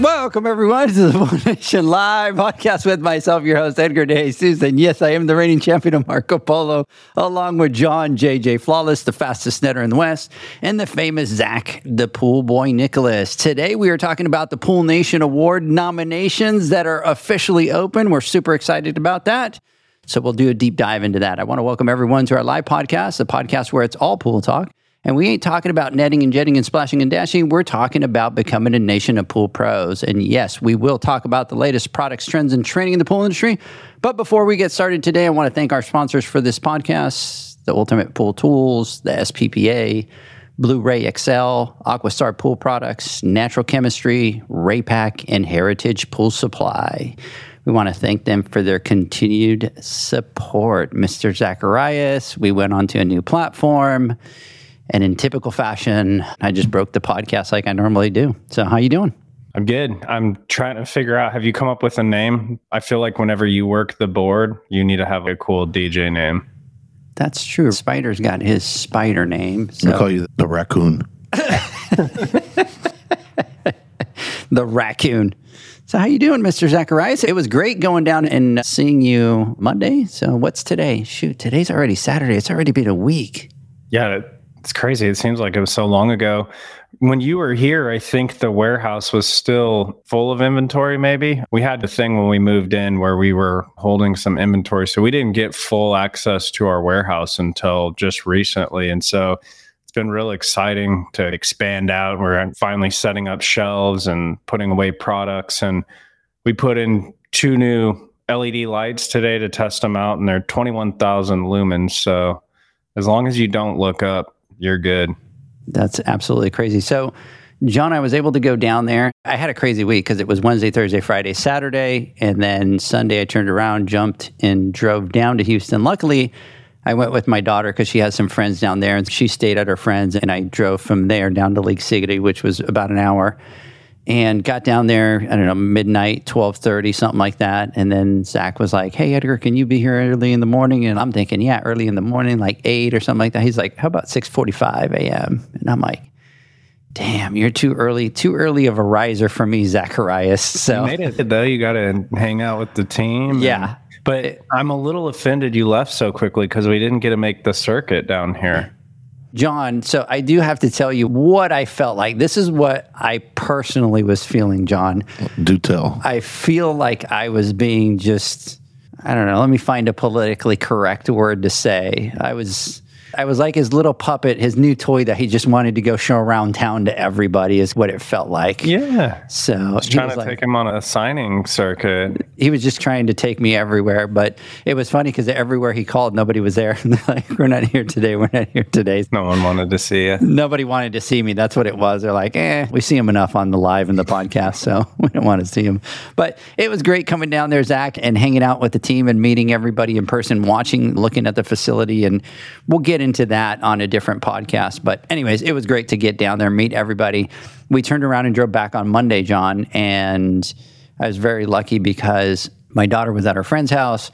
Welcome, everyone, to the Pool Nation Live podcast with myself, your host, Edgar De Jesus. And yes, I am the reigning champion of Marco Polo, along with John JJ Flawless, the fastest netter in the West, and the famous Zach, the Pool Boy Nicholas. Today, we are talking about the Pool Nation Award nominations that are officially open. We're super excited about that. So we'll do a deep dive into that. I want to welcome everyone to our live podcast, the podcast where it's all pool talk. And we ain't talking about netting and jetting and splashing and dashing. We're talking about becoming a nation of pool pros. And yes, we will talk about the latest products, trends, and training in the pool industry. But before we get started today, I want to thank our sponsors for this podcast the Ultimate Pool Tools, the SPPA, Blueray XL, Aquastar Pool Products, Natural Chemistry, Raypak, and Heritage Pool Supply. We want to thank them for their continued support. Mr. Zacharias, we went on to a new platform. And in typical fashion, I just broke the podcast like I normally do. So, how you doing? I'm good. I'm trying to figure out have you come up with a name? I feel like whenever you work the board, you need to have a cool DJ name. That's true. Spider's got his spider name. So. I'll call you the raccoon. the raccoon. So how you doing, Mr. Zacharias? It was great going down and seeing you Monday. So what's today? Shoot, today's already Saturday. It's already been a week. Yeah, it's crazy. It seems like it was so long ago. When you were here, I think the warehouse was still full of inventory, maybe. We had the thing when we moved in where we were holding some inventory. So we didn't get full access to our warehouse until just recently. And so it's been real exciting to expand out. We're finally setting up shelves and putting away products. And we put in two new LED lights today to test them out, and they're 21,000 lumens. So as long as you don't look up, you're good. That's absolutely crazy. So, John, I was able to go down there. I had a crazy week because it was Wednesday, Thursday, Friday, Saturday. And then Sunday, I turned around, jumped, and drove down to Houston. Luckily, I went with my daughter because she has some friends down there and she stayed at her friends. And I drove from there down to League City, which was about an hour and got down there i don't know midnight 12.30 something like that. And then zach was like hey edgar can you be here early in the morning? And i'm thinking yeah early in the morning like 8 or something like that. He's like how about 6.45 a.m and i'm like damn you're too early too early of a riser for me zacharias. So you made it though. You got to hang out with the team yeah. And, but i'm a little offended you left so quickly because we didn't get to make the circuit down here John, so I do have to tell you what I felt like. This is what I personally was feeling, John. Do tell. I feel like I was being just, I don't know, let me find a politically correct word to say. I was I was like his little puppet, his new toy that he just wanted to go show around town to everybody, is what it felt like. Yeah. So I was trying was to like, take him on a signing circuit. He was just trying to take me everywhere, but it was funny because everywhere he called, nobody was there. like, we're not here today. We're not here today. No one wanted to see you. Nobody wanted to see me. That's what it was. They're like, eh, we see him enough on the live and the podcast, so we don't want to see him. But it was great coming down there, Zach, and hanging out with the team and meeting everybody in person, watching, looking at the facility, and we'll get into that on a different podcast. But, anyways, it was great to get down there, meet everybody. We turned around and drove back on Monday, John, and I was very lucky because my daughter was at her friend's house.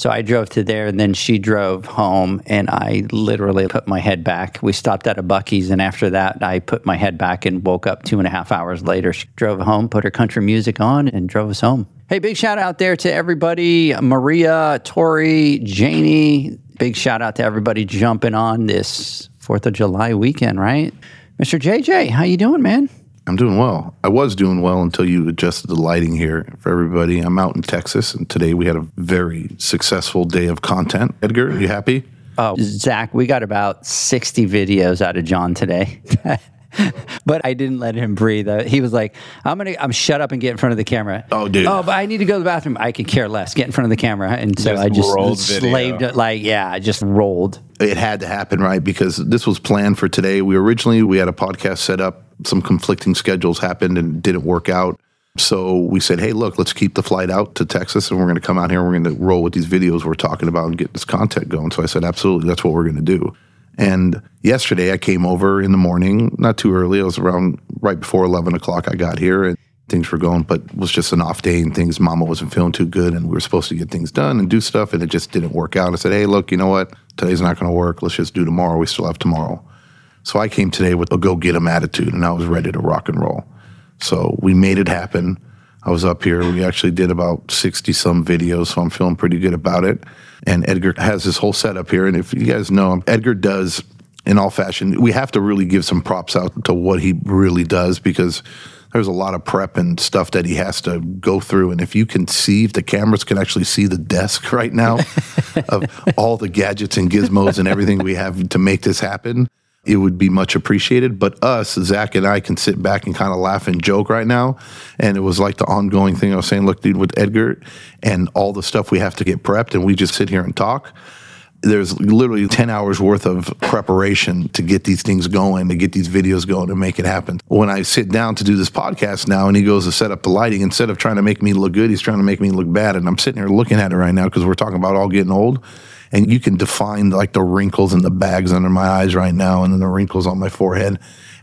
So I drove to there and then she drove home and I literally put my head back. We stopped at a Buc-ee's and after that I put my head back and woke up two and a half hours later. She drove home, put her country music on and drove us home. Hey, big shout out there to everybody Maria, Tori, Janie, big shout out to everybody jumping on this Fourth of July weekend, right? Mr. JJ, how you doing, man? I'm doing well. I was doing well until you adjusted the lighting here for everybody. I'm out in Texas, and today we had a very successful day of content. Edgar, you happy? Oh, Zach, we got about 60 videos out of John today. but I didn't let him breathe. Uh, he was like, "I'm gonna, I'm shut up and get in front of the camera." Oh, dude. Oh, but I need to go to the bathroom. I could care less. Get in front of the camera, and so Just I just video. slaved it. Like, yeah, I just rolled. it had to happen right because this was planned for today we originally we had a podcast set up some conflicting schedules happened and didn't work out so we said hey look let's keep the flight out to texas and we're going to come out here and we're going to roll with these videos we're talking about and get this content going so i said absolutely that's what we're going to do and yesterday i came over in the morning not too early. It was around right before 11 o'clock i got here and things were going but it was just an off day and things mama wasn't feeling too good and we were supposed to get things done and do stuff and it just didn't work out. I said hey look you know what? Today's not going to work. Let's just do tomorrow. We still have tomorrow. So i came today with a go get 'em attitude and i was ready to rock and roll. So we made it happen i was up here we actually did about 60 some videos so i'm feeling pretty good about it and edgar has this whole setup here and if you guys know him, edgar does in all fashion we have to really give some props out to what he really does because there's a lot of prep and stuff that he has to go through. And if you can see, if the cameras can actually see the desk right now of all the gadgets and gizmos and everything we have to make this happen, it would be much appreciated. But us, Zach and I, can sit back and kind of laugh and joke right now. And it was like the ongoing thing I was saying, look, dude, with Edgar and all the stuff we have to get prepped, and we just sit here and talk there's literally 10 hours worth of preparation to get these things going, to get these videos going, and make it happen. When I sit down to do this podcast now and he goes to set up the lighting, instead of trying to make me look good, he's trying to make me look bad. And I'm sitting here looking at it right now because we're talking about all getting old. And you can define like the wrinkles and the bags under my eyes right now and then the wrinkles on my forehead.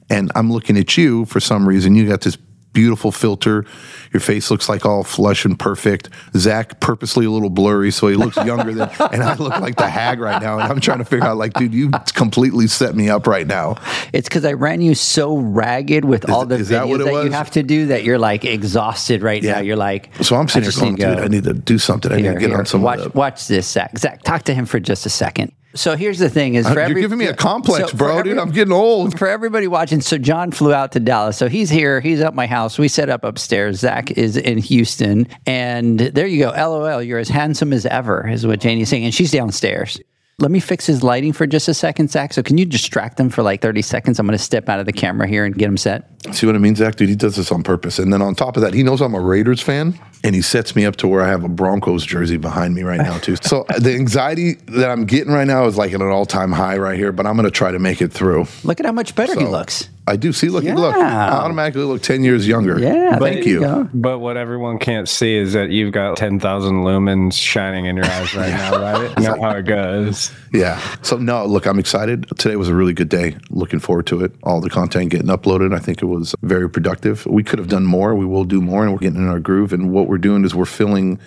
And I'm looking at you for some reason. You got this beautiful filter. Your face looks like all flush and perfect. Zach purposely a little blurry, so he looks younger than, and I look like the hag right now. And I'm trying to figure out, like, dude, you completely set me up right now. It's because I ran you so ragged with all the is that that, you have to do that you're like exhausted right now. You're like, So I'm sitting here going, dude. I need to do something. I need to get here. on some watch, watch this, Zach. Zach, talk to him for just a second. So here's the thing: is for Uh, You're every, giving me a complex, so for bro, dude. I'm getting old. for everybody watching, so John flew out to Dallas. So he's here. He's at my house. We set up upstairs. Zach is in Houston. And there you go. LOL, you're as handsome as ever, is what Janie's saying. And she's downstairs. Let me fix his lighting for just a second, Zach. So can you distract him for like 30 seconds? I'm going to step out of the camera here and get him set. See what I mean, Zach? Dude, he does this on purpose. And then on top of that, he knows I'm a Raiders fan, and he sets me up to where I have a Broncos jersey behind me right now, too. So uh, the anxiety that I'm getting right now is like at an all time high right here, but I'm going to try to make it through. Look at how much better he looks. I do see. Look, look, I automatically look ten years younger. Yeah, thank there you. But what everyone can't see is that you've got 10,000 lumens shining in your eyes right now, right? You know how it goes. Yeah. So no, look, I'm excited. Today was a really good day. Looking forward to it. All the content getting uploaded. I think it was very productive. We could have done more. We will do more, and we're getting in our groove. And what we're doing is we're filling.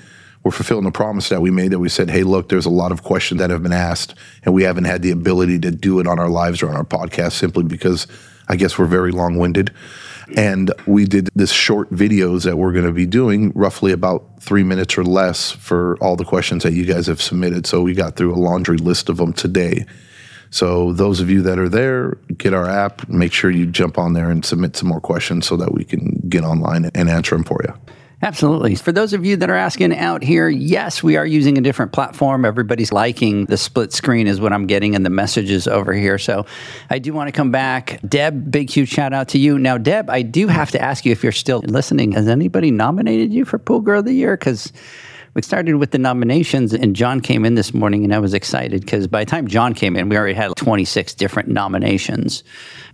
We're fulfilling the promise that we made that we said, hey, look, there's a lot of questions that have been asked, and we haven't had the ability to do it on our lives or on our podcast simply because I guess we're very long winded. And we did this short videos that we're going to be doing, roughly about three minutes or less for all the questions that you guys have submitted. So we got through a laundry list of them today. So those of you that are there, get our app, make sure you jump on there and submit some more questions so that we can get online and answer them for you. Absolutely. For those of you that are asking out here, yes, we are using a different platform. Everybody's liking the split screen, is what I'm getting, and the messages over here. So I do want to come back. Deb, big, huge shout out to you. Now, Deb, I do have to ask you if you're still listening. Has anybody nominated you for Pool Girl of the Year? Because we started with the nominations, and John came in this morning, and I was excited because by the time John came in, we already had 26 different nominations.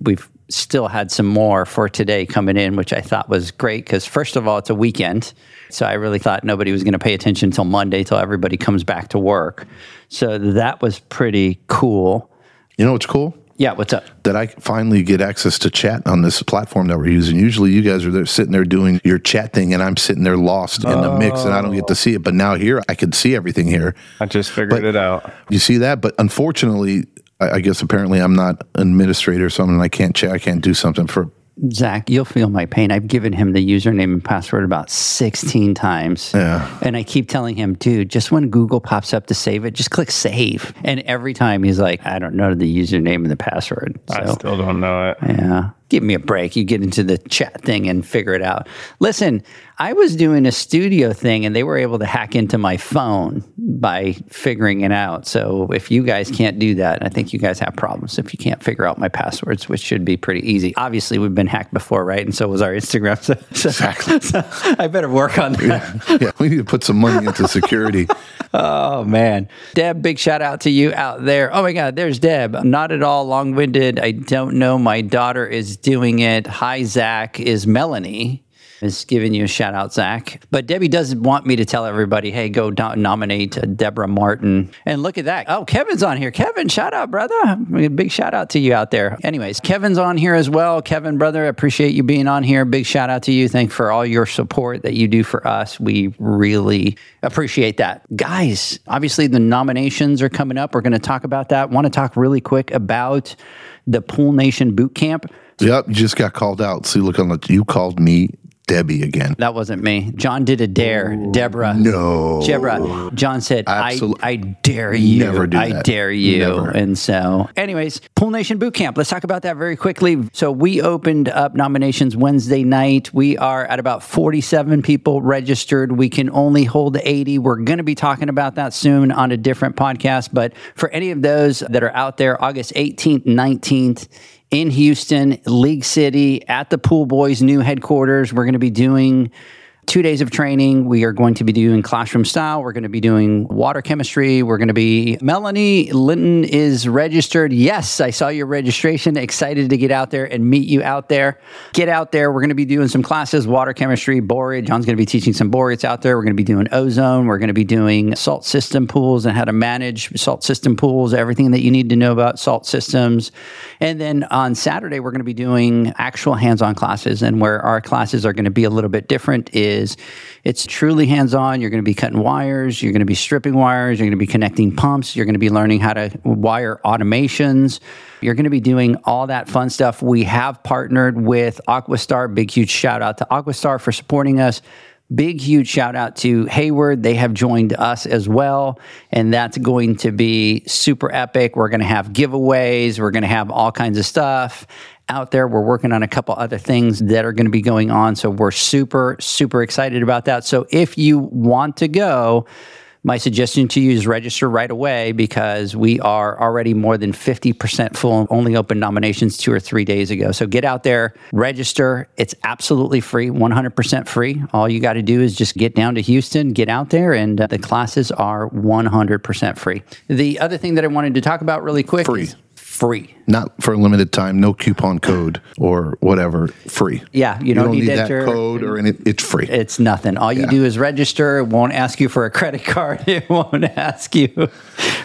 We've still had some more for today coming in, which I thought was great because, first of all, it's a weekend. So I really thought nobody was going to pay attention until Monday, till everybody comes back to work. So that was pretty cool. You know what's cool? Yeah, what's up? That I finally get access to chat on this platform that we're using. Usually, you guys are there sitting there doing your chat thing, and I'm sitting there lost in the mix, and I don't get to see it. But now here, I can see everything here. I just figured But- it out. You see that? But unfortunately, I, I guess apparently I'm not an administrator or something. and I can't chat. I can't do something for. Zach, you'll feel my pain. I've given him the username and password about 16 times. Yeah. And I keep telling him, dude, just when Google pops up to save it, just click save. And every time he's like, I don't know the username and the password. So, I still don't know it. yeah. Give me a break. You get into the chat thing and figure it out. Listen, I was doing a studio thing and they were able to hack into my phone by figuring it out. So if you guys can't do that, I think you guys have problems if you can't figure out my passwords, which should be pretty easy. Obviously, we've been hacked before, right? And so was our Instagram. So, so, Exactly. so I better work on that. yeah, we need to put some money into security. Oh man, Deb, big shout out to you out there. Oh my God, there's Deb. Not at all long winded. I don't know. My daughter is doing it. Hi, Zach. Is Melanie is giving you a shout out, Zach. But Debbie does want me to tell everybody, hey, go do- nominate uh, Deborah Martin. And look at that. Oh, Kevin's on here. Kevin, shout out, brother. Big shout out to you out there. Anyways, Kevin's on here as well. Kevin, brother, appreciate you being on here. Big shout out to you. Thank for all your support that you do for us. We really appreciate that. Guys, obviously the nominations are coming up. We're going to talk about that. Want to talk really quick about the Pool Nation Boot Camp. Yep, you just got called out. See, look. You called me Debbie again. That wasn't me. John did a dare. Deborah. No. Deborah. John said, I, I dare you. Never do I that. dare you. Never. And so, anyways, Pool Nation Boot Camp. Let's talk about that very quickly. So, we opened up nominations Wednesday night. We are at about 47 people registered. We can only hold 80. We're going to be talking about that soon on a different podcast. But for any of those that are out there, August 18th, 19th, in Houston, League City, at the Pool Boys new headquarters. We're going to be doing two days of training. We are going to be doing classroom style. We're going to be doing water chemistry. We're going to be Melanie Linton is registered. Yes, I saw your registration. Excited to get out there and meet you out there. Get out there. We're going to be doing some classes, water chemistry, borate. John's going to be teaching some borates out there. We're going to be doing ozone. We're going to be doing salt system pools and how to manage salt system pools, everything that you need to know about salt systems. And then on Saturday, we're going to be doing actual hands-on classes. And where our classes are going to be a little bit different is it's truly hands-on. You're going to be cutting wires. You're going to be stripping wires. You're going to be connecting pumps. You're going to be learning how to wire automations. You're going to be doing all that fun stuff. We have partnered with Aquastar. Big, huge shout out to Aquastar for supporting us. Big, huge shout out to Hayward. They have joined us as well. And that's going to be super epic. We're going to have giveaways. We're going to have all kinds of stuff out there. We're working on a couple other things that are going to be going on. So we're super, super excited about that. So if you want to go, my suggestion to you is register right away because we are already more than 50% full, and only open nominations two or three days ago. So get out there, register. It's absolutely free, 100% free. All you got to do is just get down to Houston, get out there, and uh, the classes are 100% free. The other thing that I wanted to talk about really quick Free. is free. Not for a limited time, no coupon code or whatever. Free. Yeah, you You don't don't need need that code or any. It's free. It's nothing. All you Yeah. do is register. It won't ask you for a credit card. It won't ask you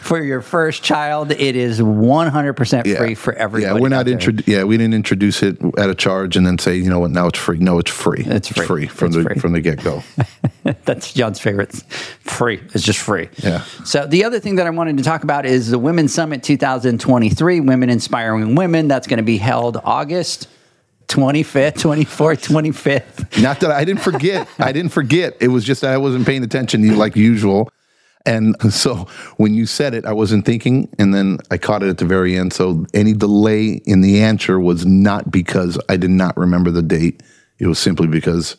for your first child. It is 100% free for everybody. Yeah, we're not there. intro- Yeah, we didn't introduce it at a charge and then say, you know what, now it's free. No, it's free. It's free. from It's the free. from the get go. That's John's favorite. Free. It's just free. Yeah. So the other thing that I wanted to talk about is the Women's Summit 2023, Women Inspiring Women. That's going to be held August 25th, 24th, 25th. Not that I didn't forget. I didn't forget. It was just that I wasn't paying attention like usual. And so when you said it, I wasn't thinking, and then I caught it at the very end. So any delay in the answer was not because I did not remember the date. It was simply because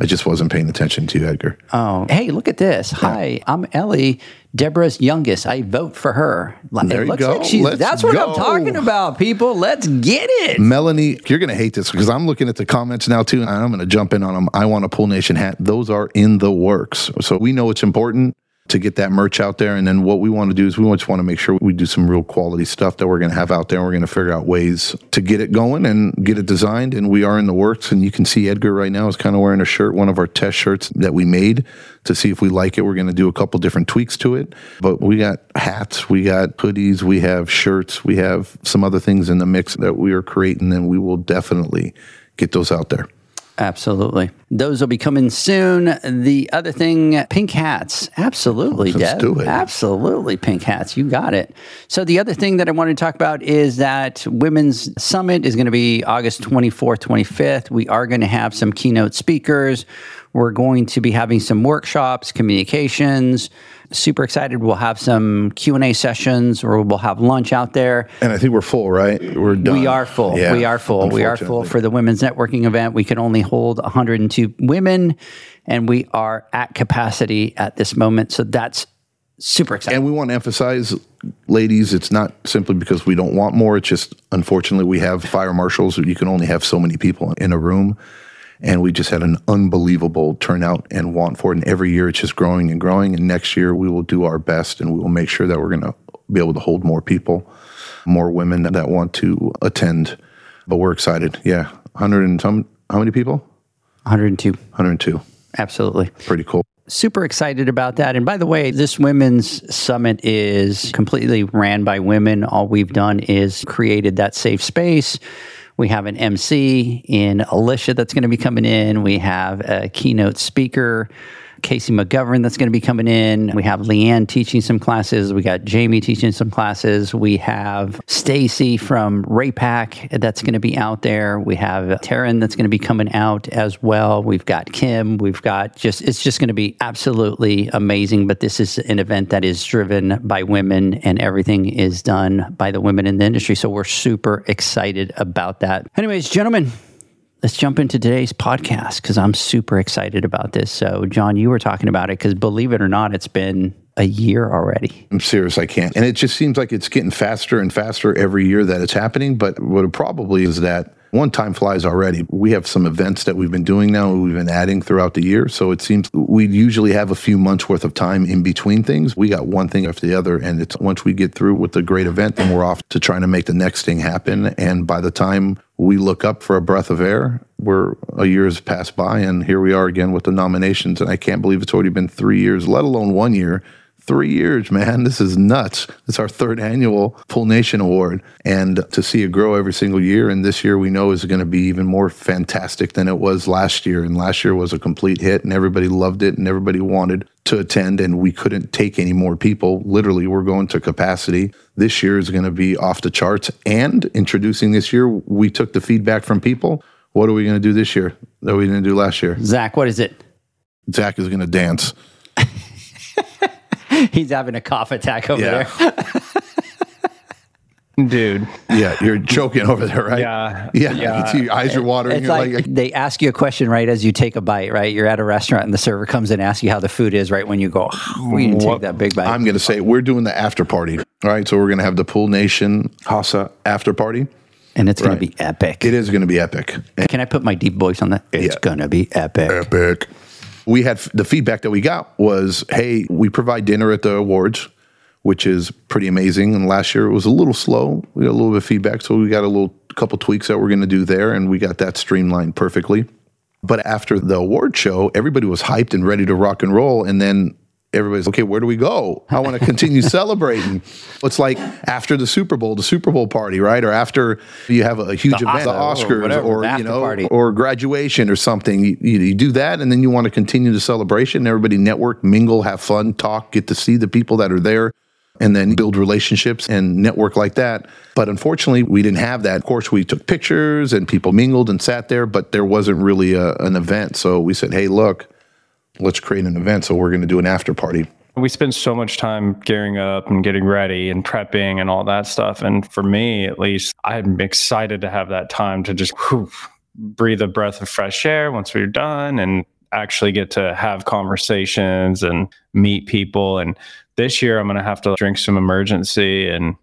I just wasn't paying attention to you, Edgar. Oh, hey, look at this. Hi, I'm Ellie, Deborah's youngest. I vote for her. There it you looks go. like she's, Let's that's what I'm talking about, people. Let's get it. Melanie, you're going to hate this because I'm looking at the comments now too, and I'm going to jump in on them. I want a Pool Nation hat. Those are in the works. So we know it's important to get that merch out there. And then what we want to do is we just want to make sure we do some real quality stuff that we're going to have out there. We're going to figure out ways to get it going and get it designed. And we are in the works. And you can see Edgar right now is kind of wearing a shirt, one of our test shirts that we made to see if we like it. We're going to do a couple different tweaks to it. But we got hats, we got hoodies, we have shirts, we have some other things in the mix that we are creating. And we will definitely get those out there. Absolutely. Those will be coming soon. The other thing, pink hats. Absolutely, Let's Deb. do it. Absolutely, pink hats. You got it. So, the other thing that I wanted to talk about is that Women's Summit is going to be August 24th, 25th. We are going to have some keynote speakers. We're going to be having some workshops, communications. Super excited. We'll have some Q and A sessions, or we'll have lunch out there. And I think we're full, right? We're done. We are full. Yeah, we are full. We are full for the women's networking event. We can only hold 102 women, and we are at capacity at this moment. So that's super exciting. And we want to emphasize, ladies, it's not simply because we don't want more. It's just, unfortunately, we have fire marshals. You can only have so many people in a room. And we just had an unbelievable turnout and want for it. And every year it's just growing and growing. And next year we will do our best and we will make sure that we're going to be able to hold more people, more women that want to attend. But we're excited. Yeah. 100 and some, how many people? 102. 102. Absolutely. Pretty cool. super excited about that. And by the way, this women's summit is completely ran by women. All we've done is created that safe space. We have an MC in Alicia that's going to be coming in. We have a keynote speaker, Casey McGovern, that's going to be coming in. We have Leanne teaching some classes. We got Jamie teaching some classes. We have Stacy from Raypak that's going to be out there. We have Taryn that's going to be coming out as well. We've got Kim. We've got just, it's just going to be absolutely amazing. But this is an event that is driven by women and everything is done by the women in the industry. So we're super excited about that. Anyways, gentlemen, let's jump into today's podcast because I'm super excited about this. So, John, you were talking about it because believe it or not, it's been a year already. I'm serious, I can't. And it just seems like it's getting faster and faster every year that it's happening. But what it probably is that one time flies already. We have some events that we've been doing now, we've been adding throughout the year. So it seems we usually have a few months worth of time in between things. We got one thing after the other. And it's once we get through with the great event, then we're off to trying to make the next thing happen. And by the time we look up for a breath of air, we're a year has passed by, and here we are again with the nominations. And I can't believe it's already been three years, let alone one year. Three years, man. This is nuts. It's our third annual Pool Nation Award. And to see it grow every single year, and this year we know is going to be even more fantastic than it was last year. And last year was a complete hit, and everybody loved it, and everybody wanted to attend, and we couldn't take any more people. Literally, we're going to capacity. This year is going to be off the charts. And introducing this year, we took the feedback from people. What are we going to do this year that we didn't do last year? Zach, what is it? Zach is going to dance. He's having a cough attack over Yeah. there. Dude. Yeah, you're joking over there, right? Yeah. Yeah, Yeah. you see your eyes are watering. It's like, like, they ask you a question right as you take a bite, right? You're at a restaurant and the server comes and asks you how the food is right when you go, oh, we didn't take that big bite. I'm going to say we're doing the after party. All right, so we're going to have the Pool Nation Hasa after party. and it's going right. to be epic. It is going to be epic. Can I put my deep voice on that? It's Yeah. going to be epic. Epic. We had the feedback that we got was, hey, we provide dinner at the awards, which is pretty amazing. And last year it was a little slow. We got a little bit of feedback, so we got a little couple tweaks that we're going to do there, and we got that streamlined perfectly. But after the award show, everybody was hyped and ready to rock and roll, and then. Everybody's okay. Where do we go? I want to continue celebrating. It's like after the Super Bowl, the Super Bowl party, right? Or after you have a huge event, the Oscar or Oscars, whatever, or the you know, party. or graduation or something. You, you, you do that, and then you want to continue the celebration. Everybody network, mingle, have fun, talk, get to see the people that are there, and then build relationships and network like that. But unfortunately, we didn't have that. Of course, we took pictures and people mingled and sat there, but there wasn't really a, an event. So we said, hey, look, let's create an event. So we're going to do an after party. We spend so much time gearing up and getting ready and prepping and all that stuff. And for me, at least, I'm excited to have that time to just whew, breathe a breath of fresh air once we're done and actually get to have conversations and meet people. And this year, I'm going to have to drink some Emergen-C and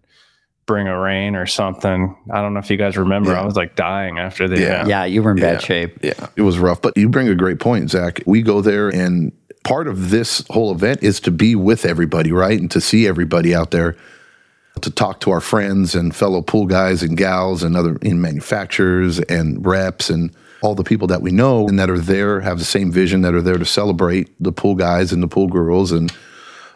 bring a rain or something. I don't know if you guys remember, Yeah. I was like dying after the Yeah. event. Yeah, you were in bad Yeah. shape. Yeah, it was rough. But you bring a great point, Zach. We go there, and part of this whole event is to be with everybody, right? And to see everybody out there, to talk to our friends and fellow pool guys and gals and other in manufacturers and reps and all the people that we know and that are there have the same vision that are there to celebrate the pool guys and the pool girls and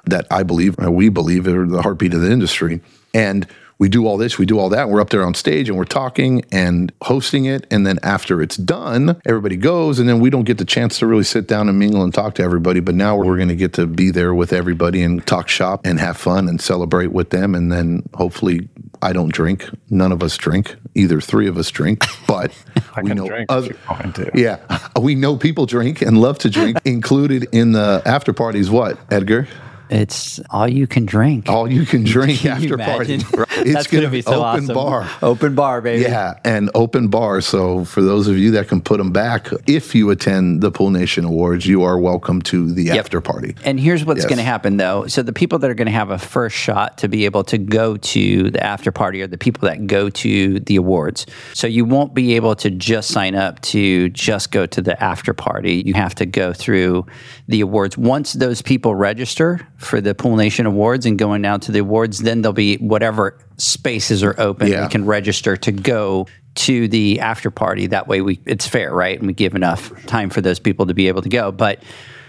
that I believe, or we believe, are the heartbeat of the industry. And we do all this, we do all that. We're up there on stage and we're talking and hosting it. And then after it's done, everybody goes. And then we don't get the chance to really sit down and mingle and talk to everybody. But now we're going to get to be there with everybody and talk shop and have fun and celebrate with them. And then hopefully, I don't drink. None of us drink. either three of us drink, but I we can know drink other- if you want to. yeah, we know people drink and love to drink. Included in the after parties, what Edgar? It's all you can drink. All you can drink Can after party. Right? It's gonna gonna be so open awesome. bar. Open bar, baby. Yeah, and open bar. So for those of you that can put them back, if you attend the Pool Nation Awards, you are welcome to the after party. And here's what's Yes. going to happen though. So the people that are going to have a first shot to be able to go to the after party are the people that go to the awards. So you won't be able to just sign up to just go to the after party. You have to go through the awards. Once those people register for the Pool Nation Awards and going down to the awards, then there'll be whatever spaces are open. Yeah. They can register to go to the after party. That way we it's fair, right? And we give enough time for those people to be able to go. But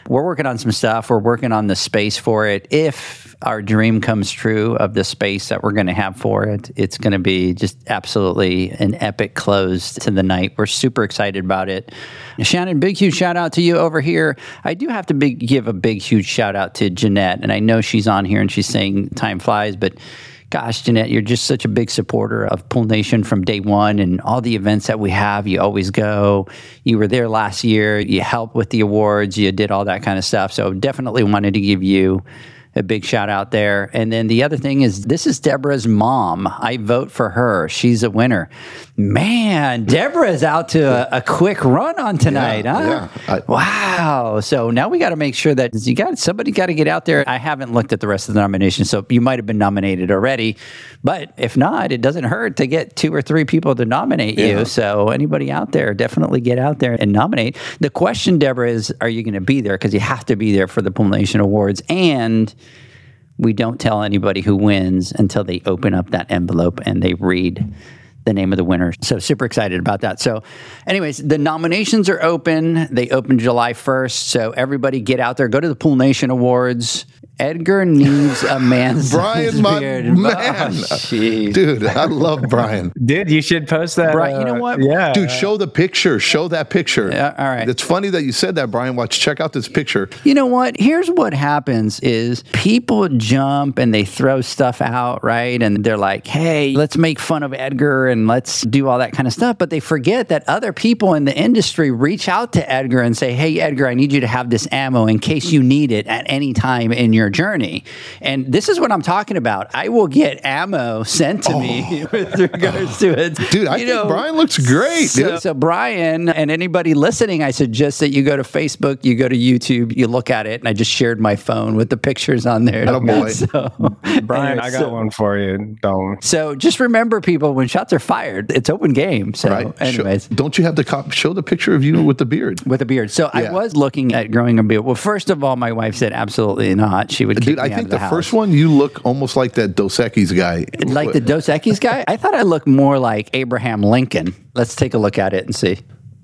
we're working on some stuff. We're working on the space for it. If our dream comes true of the space that we're going to have for it, it's going to be just absolutely an epic close to the night. We're super excited about it. Shannon, big, huge shout out to you over here. I do have to give a big, huge shout out to Jeanette. And I know she's on here and she's saying time flies, but Gosh, Jeanette, you're just such a big supporter of Pool Nation from day one and all the events that we have. You always go. You were there last year. You helped with the awards. You did all that kind of stuff. So definitely wanted to give you a big shout out there. And then the other thing is, this is Deborah's mom. I vote for her. She's a winner. Man, Deborah's out to a, a quick run on tonight, Yeah, huh? yeah. I- wow. So now we got to make sure that you got somebody got to get out there. I haven't looked at the rest of the nominations, so you might have been nominated already. But if not, it doesn't hurt to get two or three people to nominate you. So anybody out there, definitely get out there and nominate. The question, Deborah, is are you going to be there? Because you have to be there for the Pool Nation Awards. And we don't tell anybody who wins until they open up that envelope and they read the name of the winner. So super excited about that. So anyways, the nominations are open. They open July 1st. So everybody get out there, go to the Pool Nation Awards. Edgar needs a man's Brian, my beard. man. Oh. Dude, I love Brian. Dude, you should post that. Brian, you know uh, what? Yeah. Dude, show the picture. Show that picture. Yeah, all right. It's funny that you said that, Brian. Watch, check out this picture. You know what? Here's what happens is people jump and they throw stuff out, right? And they're like, "Hey, let's make fun of Edgar and let's do all that kind of stuff." But they forget that other people in the industry reach out to Edgar and say, "Hey, Edgar, I need you to have this ammo in case you need it at any time in your journey." And this is what I'm talking about. I will get ammo sent to me oh. with regards to it. Oh. Dude, I You think know, Brian looks great, so, dude. so Brian and anybody listening, I suggest that you go to Facebook, you go to YouTube, you look at it, and I just shared my phone with the pictures on there. Oh, Attaboy. So, Brian, anyway, I got so, one for you. Don't. So just remember, people, when shots are fired, it's open game. So, Right? Show- anyways. don't you have the cop? Show the picture of you with the beard. with a beard. So I was looking at growing a beard. Well, first of all, my wife said absolutely not. She would kick Dude, me I out think of the, the, first one you look almost like that Dos Equis guy. like the Dos Equis guy. I thought I looked more like Abraham Lincoln. Let's take a look at it and see.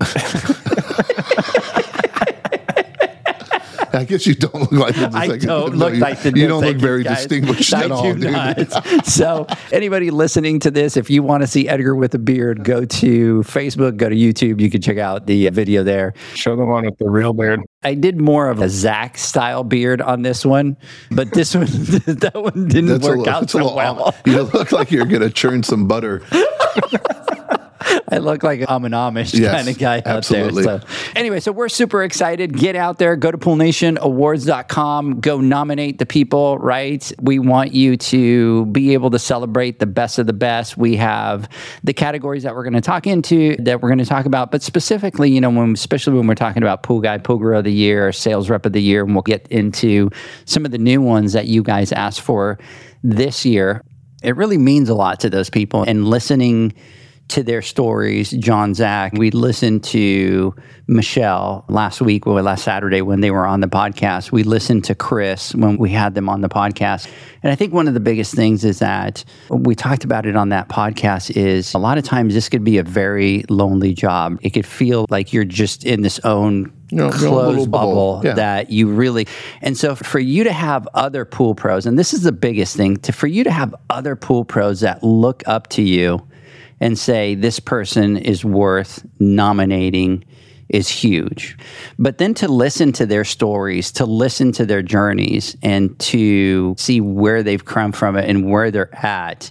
I guess you don't look like the Dos I Equis. don't No, look you, like the You don't look very guys. distinguished I at all, dude. not. so, anybody listening to this, if you want to see Edgar with a beard, go to Facebook, go to YouTube. You can check out the video there. Show the one with the real beard. I did more of a Zach style beard on this one, but this one, that one didn't That's work little, out so well. You look like you're gonna churn some butter. I look like I'm an Amish Yes, kind of guy absolutely. out there. So, anyway, so we're super excited. Get out there, go to poolnationawards.com, go nominate the people, right? We want you to be able to celebrate the best of the best. We have the categories that we're going to talk into, that we're going to talk about, but specifically, you know, when especially when we're talking about pool guy, pool girl of the year, sales rep of the year, and we'll get into some of the new ones that you guys asked for this year. It really means a lot to those people and listening to their stories. John Zach, we listened to Michelle last week or last Saturday when they were on the podcast. We listened to Chris when we had them on the podcast. And I think one of the biggest things is that we talked about it on that podcast is a lot of times this could be a very lonely job. It could feel like you're just in this own closed bubble, bubble. Yeah. that you really and so for you to have other pool pros and this is the biggest thing to for you to have other pool pros that look up to you and say this person is worth nominating is huge. But then to listen to their stories, to listen to their journeys, and to see where they've come from and where they're at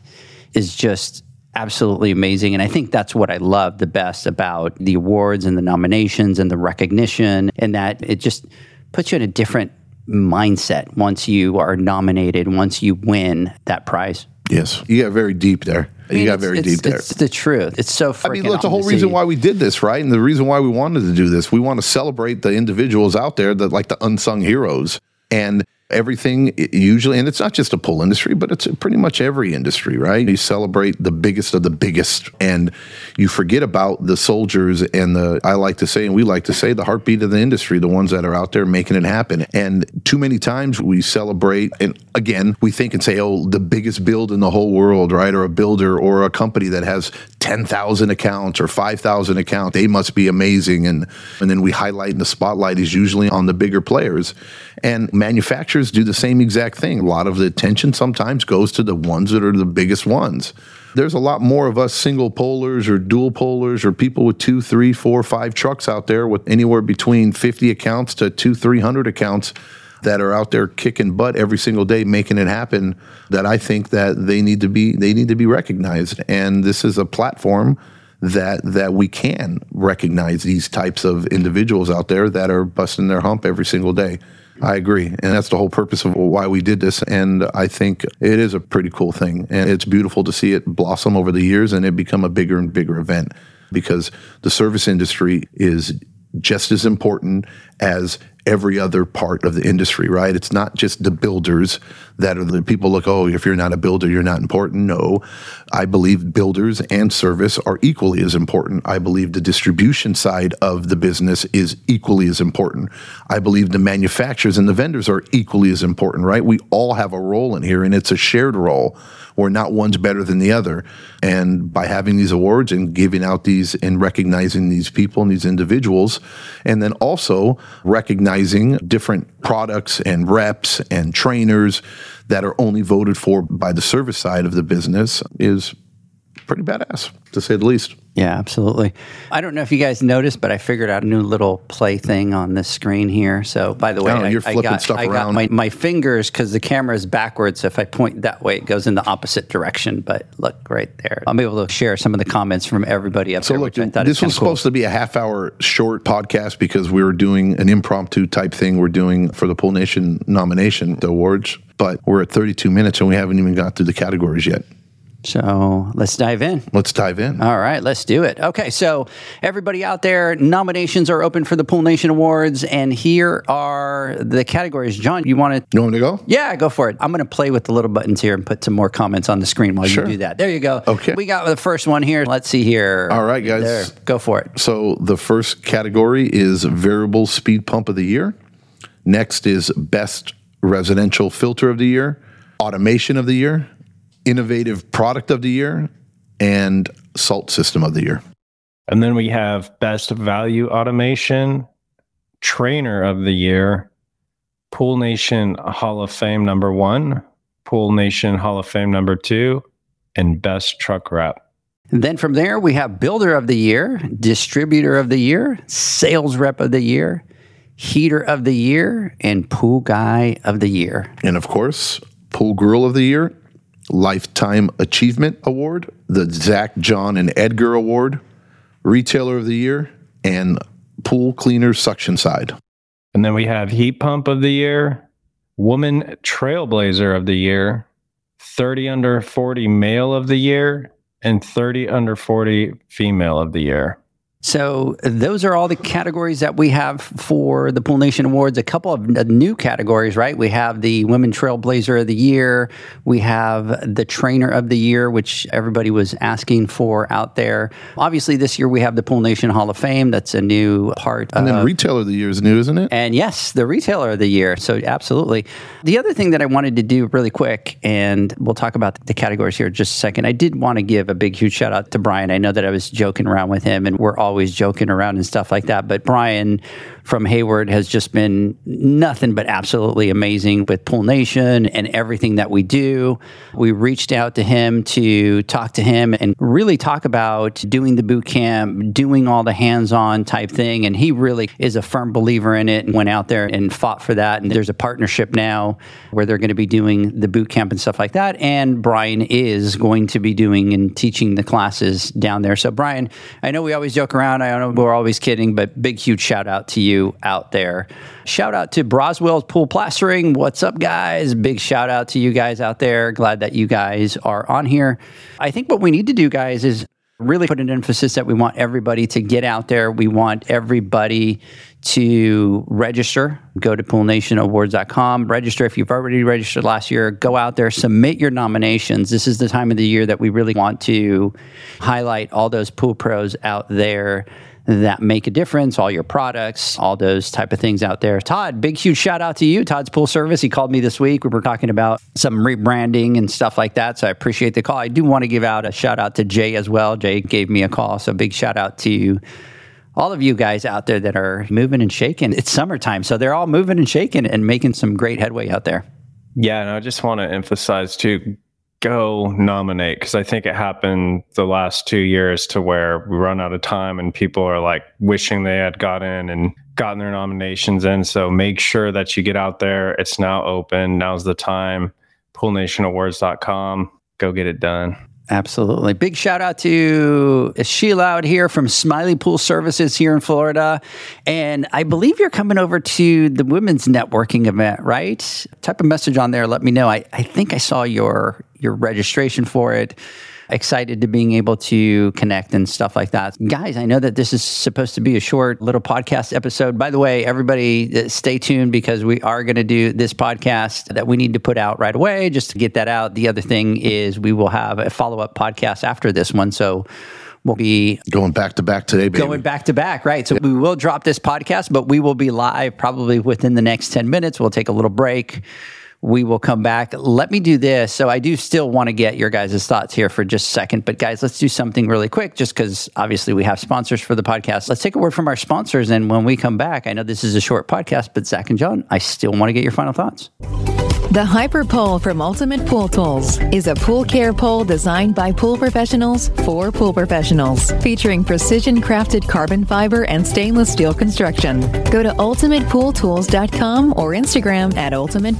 is just absolutely amazing. And I think that's what I love the best about the awards and the nominations and the recognition, and that it just puts you in a different mindset once you are nominated, once you win that prize. Yes, you got very deep there. I mean, you got very it's- deep there. It's the truth. It's so. I mean, look, the whole reason why we did this, right? And the reason why we wanted to do this, we want to celebrate the individuals out there that like the unsung heroes and everything usually, and it's not just a pool industry, but it's pretty much every industry, right? You celebrate the biggest of the biggest and you forget about the soldiers and the, I like to say, and we like to say, the heartbeat of the industry, the ones that are out there making it happen. And too many times we celebrate, and again, we think and say, oh, the biggest build in the whole world, right? Or a builder or a company that has 10,000 accounts or 5,000 accounts, they must be amazing. And, and then we highlight and the spotlight is usually on the bigger players. And manufacturers do the same exact thing. A lot of the attention sometimes goes to the ones that are the biggest ones. There's a lot more of us single polars or dual polars or people with two, three, four, five trucks out there with anywhere between 50 accounts to two, 300 accounts that are out there kicking butt every single day making it happen that I think that they need to be they need to be recognized and this is a platform that that we can recognize these types of individuals out there that are busting their hump every single day. I agree. And that's the whole purpose of why we did this. And I think it is a pretty cool thing. And it's beautiful to see it blossom over the years and it become a bigger and bigger event because the service industry is just as important as every other part of the industry, right? It's not just the builders that are the people look, oh, if you're not a builder, you're not important. No, I believe builders and service are equally as important. I believe the distribution side of the business is equally as important. I believe the manufacturers and the vendors are equally as important, right? We all have a role in here and it's a shared role where not one's better than the other. And by having these awards and giving out these and recognizing these people and these individuals, and then also recognizing different products and reps and trainers that are only voted for by the service side of the business is pretty badass, to say the least. Yeah, absolutely. I don't know if you guys noticed, but I figured out a new little play thing on this screen here. So, by the way, Oh, I, you're I flipping got, stuff I got around. my, my fingers because the camera is backwards. So if I point that way, it goes in the opposite direction. But look right there. I'm able to share some of the comments from everybody up So there. look, which I this was cool. supposed to be a half hour short podcast because we were doing an impromptu type thing we're doing for the Pool Nation nomination the awards, but we're at 32 minutes and we haven't even got through the categories yet. So let's dive in. Let's dive in. All right, let's do it. Okay, so everybody out there, nominations are open for the Pool Nation Awards, and here are the categories. John, you want to you want me to go? Yeah, go for it. I'm going to play with the little buttons here and put some more comments on the screen while Sure. you do that. There you go. Okay. We got the first one here. Let's see here. All right, guys. There. Go for it. So the first category is variable speed pump of the year. Next is best residential filter of the year, automation of the year, innovative product of the year, and salt system of the year. And then we have Best Value Automation, Trainer of the Year, Pool Nation Hall of Fame number one, Pool Nation Hall of Fame number two, and Best Truck Wrap. And then from there, we have Builder of the Year, Distributor of the Year, Sales Rep of the Year, Heater of the Year, and Pool Guy of the Year. And of course, Pool Girl of the Year, Lifetime Achievement Award, the Zach, John, and Edgar Award, Retailer of the Year, and Pool Cleaner Suction Side. And then we have Heat Pump of the Year, Woman Trailblazer of the Year, 30 under 40 Male of the Year, and 30 under 40 Female of the Year. So those are all the categories that we have for the Pool Nation Awards. A couple of uh, new categories, right? We have the Women Trailblazer of the Year. We have the Trainer of the Year, which everybody was asking for out there. Obviously, this year we have the Pool Nation Hall of Fame. That's a new part. And then of- Retailer of the Year is new, isn't it? and yes, the retailer of the year. So absolutely. The other thing that I wanted to do really quick, and we'll talk about the categories here in just a second. I did want to give a big, huge shout out to Brian. I know that I was joking around with him, and we're always always joking around and stuff like that. But Brian from Hayward has just been nothing but absolutely amazing with Pool Nation and everything that we do. We reached out to him to talk to him and really talk about doing the boot camp, doing all the hands on type thing. And he really is a firm believer in it and went out there and fought for that. And there's a partnership now where they're going to be doing the boot camp and stuff like that. And Brian is going to be doing and teaching the classes down there. So, Brian, I know we always joke around. I know we're always kidding, but big, huge shout out to you out there. Shout out to Broswell's Pool Plastering. What's up, guys? Big shout out to you guys out there. Glad that you guys are on here. I think what we need to do, guys, is really put an emphasis that we want everybody to get out there. We want everybody to register. Go to poolnationawards.com. Register if you've already registered last year. Go out there, submit your nominations. This is the time of the year that we really want to highlight all those pool pros out there that make a difference, all your products, all those type of things out there. Todd, big huge shout out to you. Todd's Pool Service. He called me this week. We were talking about some rebranding and stuff like that. So I appreciate the call. I do want to give out a shout out to Jay as well. Jay gave me a call. So big shout out to you all of you guys out there that are moving and shaking. It's summertime, so they're all moving and shaking and making some great headway out there. Yeah, and I just want to emphasize too go nominate because I think it happened the last two years to where we run out of time and people are like wishing they had got in and gotten their nominations in. So make sure that you get out there. It's now open. Now's the time. PoolNationAwards.com. Go get it done. Absolutely. Big shout out to Sheila out here from Smiley Pool Services here in Florida. And I believe you're coming over to the women's networking event, right? Type a message on there. Let me know. I, I think I saw your your registration for it excited to being able to connect and stuff like that. Guys, I know that this is supposed to be a short little podcast episode. By the way, everybody uh, stay tuned because we are going to do this podcast that we need to put out right away just to get that out. The other thing is we will have a follow up podcast after this one. So, we'll be going back to back today, baby. Going back to back, right? So we will drop this podcast, but we will be live probably within the next 10 minutes. We'll take a little break we will come back. Let me do this. So I do still want to get your guys' thoughts here for just a second. But guys, let's do something really quick just because obviously we have sponsors for the podcast. Let's take a word from our sponsors. And when we come back, I know this is a short podcast, but Zach and John, I still want to get your final thoughts. The Hyper Pole from Ultimate Pool Tools is a pool care pole designed by pool professionals for pool professionals, featuring precision crafted carbon fiber and stainless steel construction. Go to ultimatepooltools.com or Instagram at Ultimate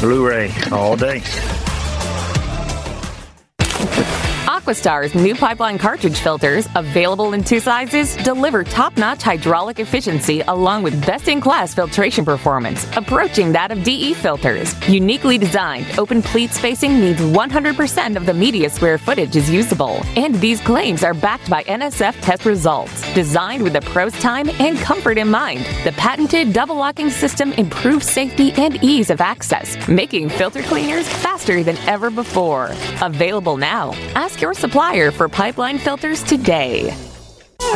Blueray all day. AquaStar's new pipeline cartridge filters, available in two sizes, deliver top notch hydraulic efficiency along with best in class filtration performance, approaching that of DE filters. Uniquely designed, open pleat spacing means 100% of the media square footage is usable. And these claims are backed by NSF test results. Designed with the pro's time and comfort in mind, the patented double locking system improves safety and ease of access, making filter cleaners faster than ever before. Available now. Ask your supplier for pipeline filters today.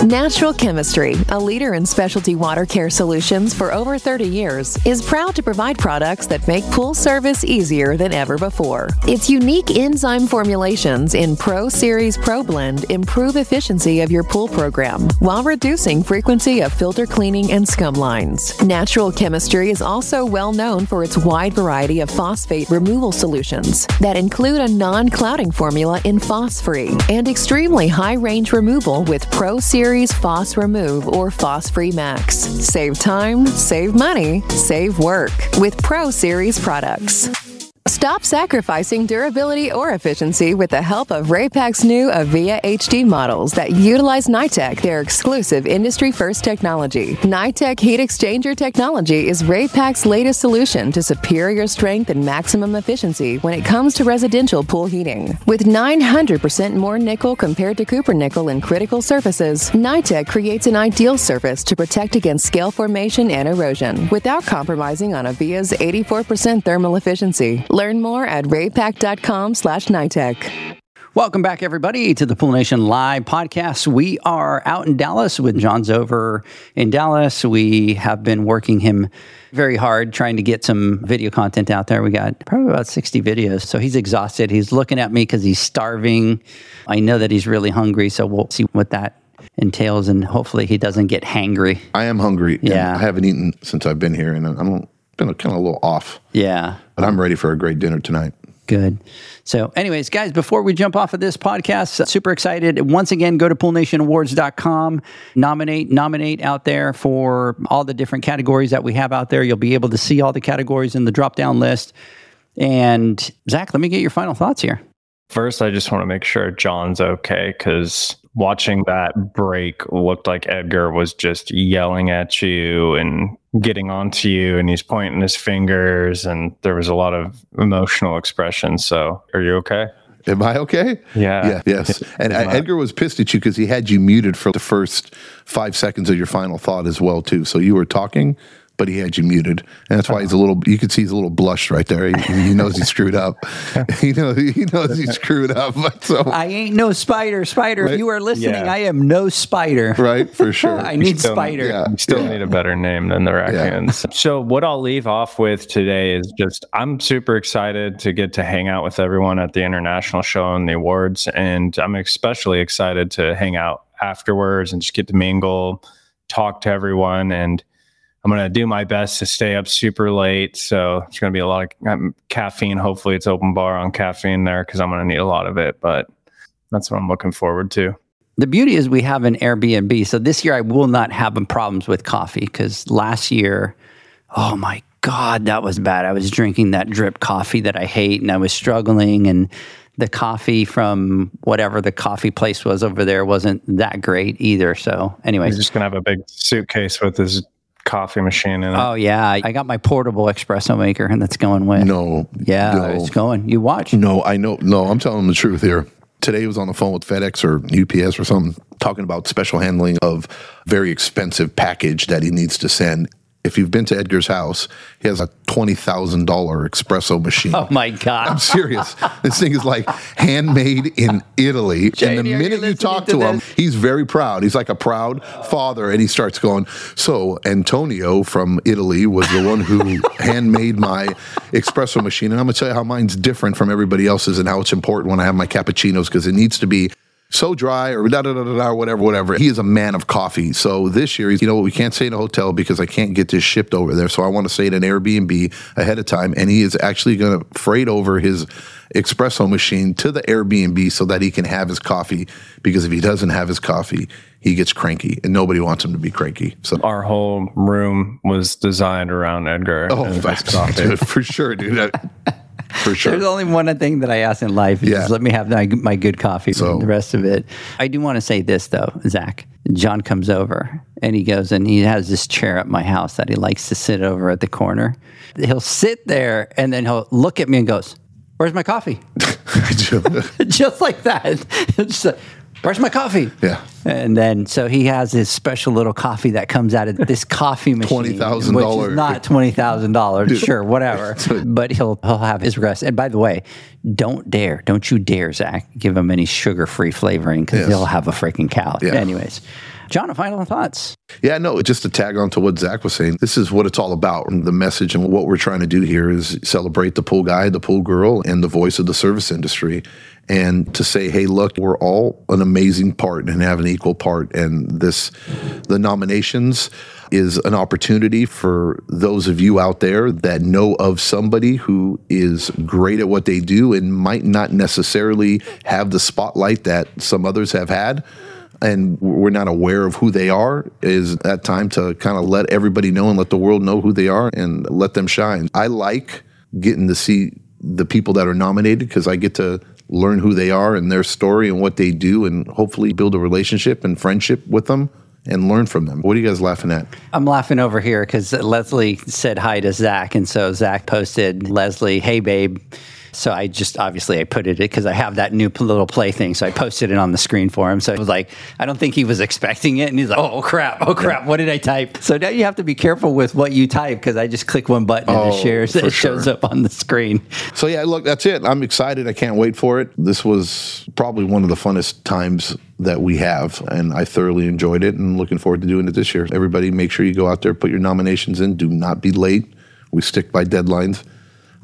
Natural Chemistry, a leader in specialty water care solutions for over 30 years, is proud to provide products that make pool service easier than ever before. Its unique enzyme formulations in Pro Series Pro Blend improve efficiency of your pool program while reducing frequency of filter cleaning and scum lines. Natural Chemistry is also well known for its wide variety of phosphate removal solutions that include a non clouding formula in Phos-Free and extremely high range removal with Pro Series Phos Remove or Phos Free Max. Save time, save money, save work with Pro Series products. Stop sacrificing durability or efficiency with the help of Raypak's new Avia HD models that utilize NITEC, their exclusive industry first technology. NITEC heat exchanger technology is Raypak's latest solution to superior strength and maximum efficiency when it comes to residential pool heating. With 900% more nickel compared to copper nickel in critical surfaces, NITEC creates an ideal surface to protect against scale formation and erosion without compromising on Avia's 84% thermal efficiency. Learn more at raypak.com slash NITEC. Welcome back, everybody, to the Pool Nation Live podcast. We are out in Dallas with John's over in Dallas. We have been working him very hard trying to get some video content out there. We got probably about 60 videos. So he's exhausted. He's looking at me because he's starving. I know that he's really hungry. So we'll see what that entails and hopefully he doesn't get hangry. I am hungry. Yeah. I haven't eaten since I've been here, and I'm been kind of a little off. Yeah. But I'm ready for a great dinner tonight. Good. So, anyways, guys, before we jump off of this podcast, super excited. Once again, go to poolnationawards.com, nominate, nominate out there for all the different categories that we have out there. You'll be able to see all the categories in the drop down list. And Zach, let me get your final thoughts here. First, I just want to make sure John's okay because watching that break looked like Edgar was just yelling at you and getting onto you, and he's pointing his fingers, and there was a lot of emotional expression. So, are you okay? Am I okay? Yeah. Yeah. Yes. And uh, Edgar was pissed at you because he had you muted for the first five seconds of your final thought as well too. So you were talking, but he had you muted, and that's why he's a little. You could see he's a little blushed right there. He, he knows he screwed up. he knows he knows he screwed up. So I ain't no spider. Spider, if you are listening, Yeah. I am no spider. right for sure. I need Still- spider. yeah. You still need a better name than the raccoons. So, what I'll leave off with today is just I'm super excited to get to hang out with everyone at the international show and the awards. And I'm especially excited to hang out afterwards and just get to mingle, talk to everyone. And I'm going to do my best to stay up super late. So, it's going to be a lot of um, caffeine. Hopefully, it's open bar on caffeine there because I'm going to need a lot of it. But that's what I'm looking forward to. The beauty is we have an Airbnb. So this year I will not have problems with coffee because last year, oh my God, that was bad. I was drinking that drip coffee that I hate and I was struggling. And the coffee from whatever the coffee place was over there wasn't that great either. So, anyways. He's just going to have a big suitcase with his coffee machine in it. Oh, yeah. I got my portable espresso maker and that's going with. no. Yeah, no. it's going. You watch. No, I know. No, I'm telling the truth here. Today I was on the phone with FedEx or UPS or something, talking about special handling of very expensive package that he needs to send. If you've been to Edgar's house, he has a twenty thousand dollar espresso machine. Oh, my God. I'm serious. this thing is like handmade in Italy. And the minute you talk to to, him, he's very proud. He's like a proud father. And he starts going, So, Antonio from Italy was the one who handmade my espresso machine. And I'm going to tell you how mine's different from everybody else's and how it's important when I have my cappuccinos because it needs to be so dry or da da da da whatever, whatever. He is a man of coffee. So this year, he's, you know what, we can't stay in a hotel because I can't get this shipped over there. So I want to stay in an Airbnb ahead of time. And he is actually going to freight over his espresso machine to the Airbnb so that he can have his coffee. Because if he doesn't have his coffee, he gets cranky and nobody wants him to be cranky. So our whole room was designed around Edgar Oh, and his coffee. dude, for sure, dude. For sure. There's only one thing that I ask in life is Yeah. just let me have my, my good coffee So- the rest of it. I do want to say this though, Zach. John comes over and he goes and he has this chair at my house that he likes to sit over at the corner. He'll sit there and then he'll look at me and goes, Where's my coffee? just like that. Where's my coffee? Yeah. And then so he has his special little coffee that comes out of this coffee machine. $20,000. which is Not twenty thousand dollars, sure, whatever. but he'll he'll have his rest. And by the way, don't dare, don't you dare, Zach, give him any sugar free flavoring because Yes. he'll have a freaking cow. Yeah. Anyways, John, a final thoughts. Yeah, no, just to tag on to what Zach was saying, this is what it's all about. And the message and what we're trying to do here is celebrate the pool guy, the pool girl, and the voice of the service industry. And to say, hey, look, we're all an amazing part and have an equal part. And this, the nominations is an opportunity for those of you out there that know of somebody who is great at what they do and might not necessarily have the spotlight that some others have had and we're not aware of who they are is that time to kind of let everybody know and let the world know who they are and let them shine. I like getting to see the people that are nominated because I get to learn who they are and their story and what they do and hopefully build a relationship and friendship with them and learn from them. What are you guys laughing at? I'm laughing over here because Leslie said hi to Zach, and so Zach posted Leslie, "Hey babe." So I just obviously I put it because I have that new little play thing, so I posted it on the screen for him. So it was like I don't think he was expecting it, and he's like, "Oh crap! Oh crap! What did I type?" So now you have to be careful with what you type because I just click one button and Oh, it shares. for It shows sure. up on the screen. So yeah, look, that's it. I'm excited. I can't wait for it. This was probably one of the funnest times that we have, and I thoroughly enjoyed it and looking forward to doing it this year. Everybody, make sure you go out there, put your nominations in. Do not be late. We stick by deadlines.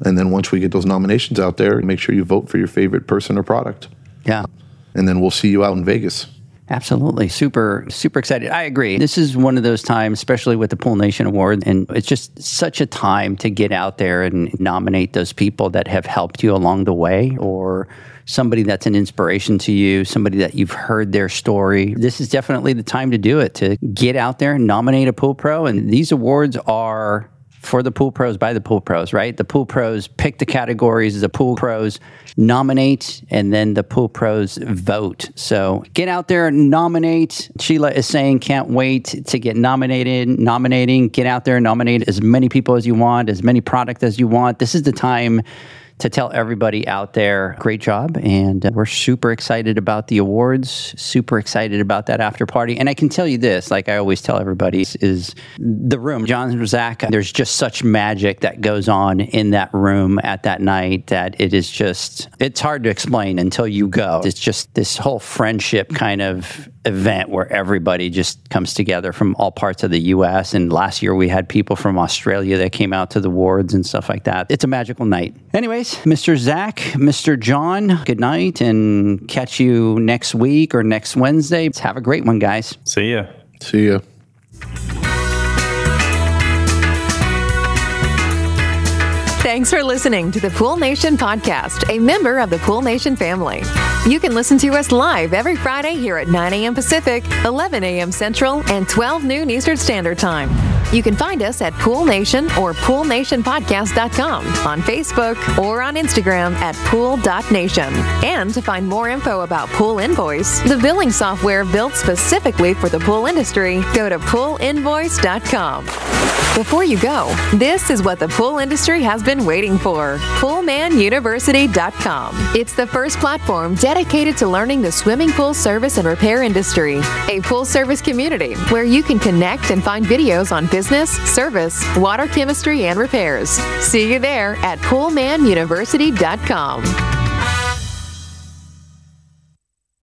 And then once we get those nominations out there, make sure you vote for your favorite person or product. Yeah. And then we'll see you out in Vegas. Absolutely. Super, super excited. I agree. This is one of those times, especially with the Pool Nation Award. And it's just such a time to get out there and nominate those people that have helped you along the way or somebody that's an inspiration to you, somebody that you've heard their story. This is definitely the time to do it, to get out there and nominate a pool pro. And these awards are for the pool pros by the pool pros, right? The pool pros pick the categories, the pool pros nominate, and then the pool pros vote. So get out there and nominate. Sheila is saying, can't wait to get nominated, nominating. Get out there nominate as many people as you want, as many product as you want. This is the time to tell everybody out there, great job. And uh, we're super excited about the awards, super excited about that after party. And I can tell you this, like I always tell everybody, is, is the room, John and Zach, there's just such magic that goes on in that room at that night that it is just, it's hard to explain until you go. It's just this whole friendship kind of event where everybody just comes together from all parts of the US. And last year we had people from Australia that came out to the wards and stuff like that. It's a magical night. Anyways, Mr. Zach, Mr. John, good night and catch you next week or next Wednesday. Have a great one, guys. See ya. See ya. Thanks for listening to the Pool Nation podcast, a member of the Pool Nation family. You can listen to us live every Friday here at 9 a.m. Pacific, 11 a.m. Central, and 12 noon Eastern Standard Time. You can find us at Pool Nation or PoolNationPodcast.com on Facebook or on Instagram at Pool.Nation. And to find more info about Pool Invoice, the billing software built specifically for the pool industry, go to PoolInvoice.com. Before you go, this is what the pool industry has been waiting for PoolmanUniversity.com. It's the first platform dedicated to learning the swimming pool service and repair industry, a pool service community where you can connect and find videos on business, service, water chemistry, and repairs. See you there at PoolmanUniversity.com.